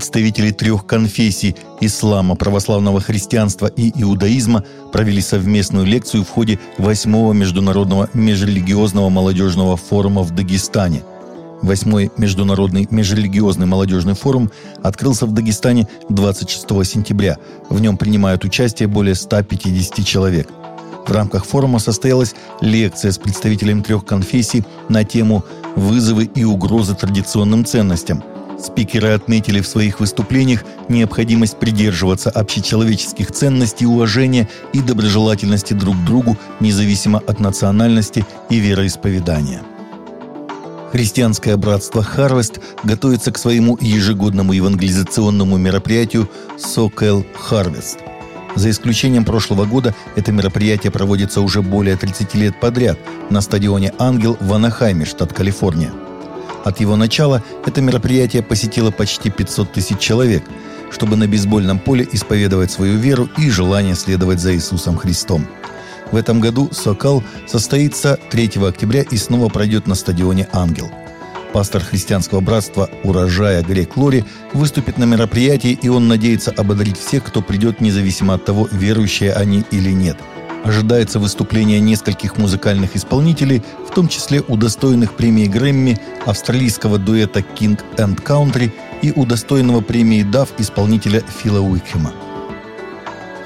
Представители трех конфессий – ислама, православного христианства и иудаизма – провели совместную лекцию в ходе восьмого международного межрелигиозного молодежного форума в Дагестане. Восьмой международный межрелигиозный молодежный форум открылся в Дагестане 26 сентября. В нем принимают участие более 150 человек. В рамках форума состоялась лекция с представителями трех конфессий на тему «Вызовы и угрозы традиционным ценностям», Спикеры отметили в своих выступлениях необходимость придерживаться общечеловеческих ценностей уважения и доброжелательности друг к другу, независимо от национальности и вероисповедания. Христианское братство «Харвест» готовится к своему ежегодному евангелизационному мероприятию «Сокел Харвест». За исключением прошлого года это мероприятие проводится уже более 30 лет подряд на стадионе «Ангел» в Анахайме, штат Калифорния – от его начала это мероприятие посетило почти 500 тысяч человек, чтобы на бейсбольном поле исповедовать свою веру и желание следовать за Иисусом Христом. В этом году «Сокал» состоится 3 октября и снова пройдет на стадионе «Ангел». Пастор христианского братства «Урожая» Грек Лори выступит на мероприятии, и он надеется ободрить всех, кто придет, независимо от того, верующие они или нет – Ожидается выступление нескольких музыкальных исполнителей, в том числе удостоенных премии Грэмми, австралийского дуэта King and Country и удостоенного премии DAF исполнителя Фила Уикхема.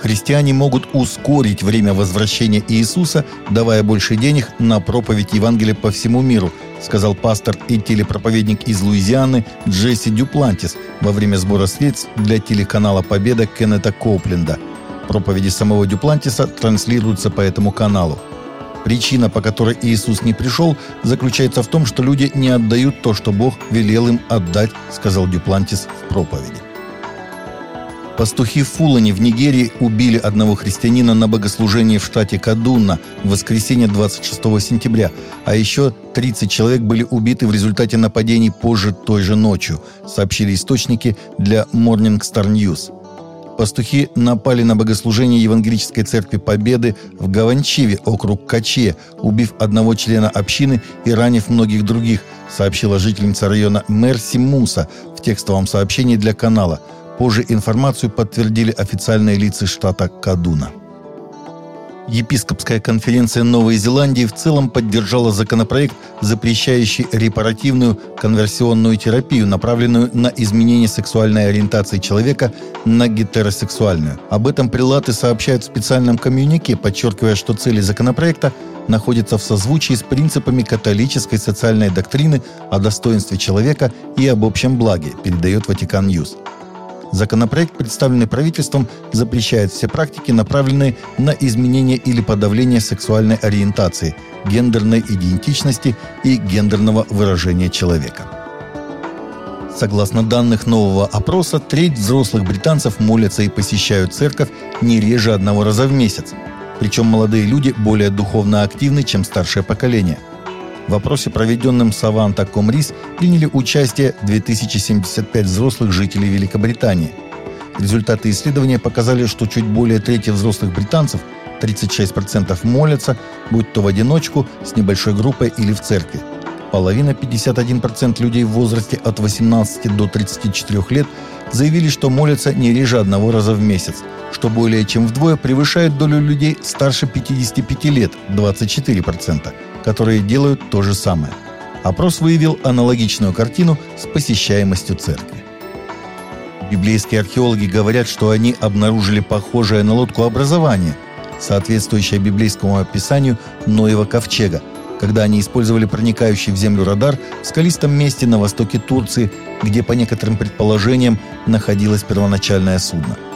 Христиане могут ускорить время возвращения Иисуса, давая больше денег на проповедь Евангелия по всему миру, сказал пастор и телепроповедник из Луизианы Джесси Дюплантис во время сбора средств для телеканала «Победа» Кеннета Коупленда – Проповеди самого Дюплантиса транслируются по этому каналу. Причина, по которой Иисус не пришел, заключается в том, что люди не отдают то, что Бог велел им отдать, сказал Дюплантис в проповеди. Пастухи в Фулане в Нигерии убили одного христианина на богослужении в штате Кадуна в воскресенье 26 сентября, а еще 30 человек были убиты в результате нападений позже той же ночью, сообщили источники для Morning Star News. Пастухи напали на богослужение Евангелической Церкви Победы в Гаванчиве, округ Каче, убив одного члена общины и ранив многих других, сообщила жительница района Мерси Муса в текстовом сообщении для канала. Позже информацию подтвердили официальные лица штата Кадуна. Епископская конференция Новой Зеландии в целом поддержала законопроект, запрещающий репаративную конверсионную терапию, направленную на изменение сексуальной ориентации человека на гетеросексуальную. Об этом прелаты сообщают в специальном коммюнике, подчеркивая, что цели законопроекта находятся в созвучии с принципами католической социальной доктрины о достоинстве человека и об общем благе, передает Vatican News. Законопроект, представленный правительством, запрещает все практики, направленные на изменение или подавление сексуальной ориентации, гендерной идентичности и гендерного выражения человека. Согласно данных нового опроса, треть взрослых британцев молятся и посещают церковь не реже одного раза в месяц. Причем молодые люди более духовно активны, чем старшее поколение – в опросе, проведенном Саванта Комрис, приняли участие 2075 взрослых жителей Великобритании. Результаты исследования показали, что чуть более трети взрослых британцев, 36% молятся, будь то в одиночку, с небольшой группой или в церкви. Половина, 51% людей в возрасте от 18 до 34 лет заявили, что молятся не реже одного раза в месяц, что более чем вдвое превышает долю людей старше 55 лет – 24% которые делают то же самое. Опрос выявил аналогичную картину с посещаемостью церкви. Библейские археологи говорят, что они обнаружили похожее на лодку образование, соответствующее библейскому описанию Ноева ковчега, когда они использовали проникающий в землю радар в скалистом месте на востоке Турции, где, по некоторым предположениям, находилось первоначальное судно –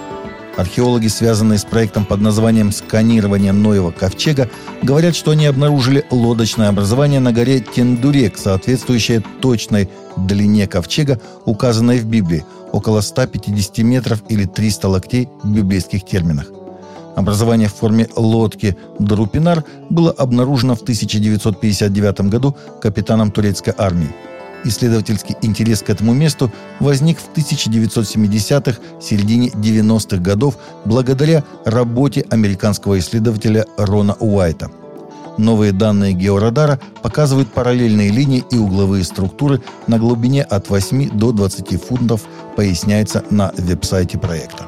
Археологи, связанные с проектом под названием «Сканирование Ноева ковчега», говорят, что они обнаружили лодочное образование на горе Тендурек, соответствующее точной длине ковчега, указанной в Библии, около 150 метров или 300 локтей в библейских терминах. Образование в форме лодки Друпинар было обнаружено в 1959 году капитаном турецкой армии. Исследовательский интерес к этому месту возник в 1970-х, середине 90-х годов благодаря работе американского исследователя Рона Уайта. Новые данные георадара показывают параллельные линии и угловые структуры на глубине от 8 до 20 фунтов, поясняется на веб-сайте проекта.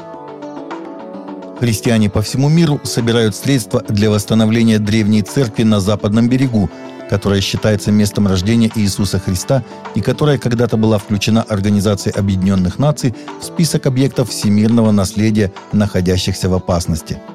Христиане по всему миру собирают средства для восстановления древней церкви на западном берегу, которая считается местом рождения Иисуса Христа и которая когда-то была включена Организацией Объединенных Наций в список объектов всемирного наследия, находящихся в опасности –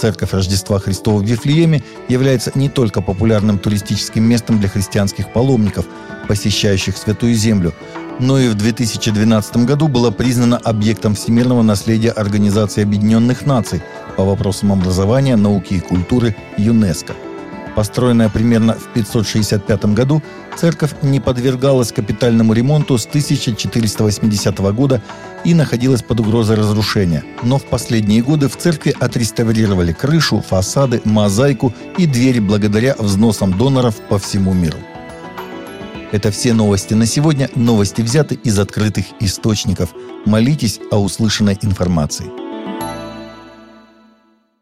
Церковь Рождества Христова в Вифлееме является не только популярным туристическим местом для христианских паломников, посещающих Святую Землю, но и в 2012 году была признана объектом всемирного наследия Организации Объединенных Наций по вопросам образования, науки и культуры ЮНЕСКО – Построенная примерно в 565 году, церковь не подвергалась капитальному ремонту с 1480 года и находилась под угрозой разрушения. Но в последние годы в церкви отреставрировали крышу, фасады, мозаику и двери благодаря взносам доноров по всему миру. Это все новости на сегодня. Новости взяты из открытых источников. Молитесь о услышанной информации.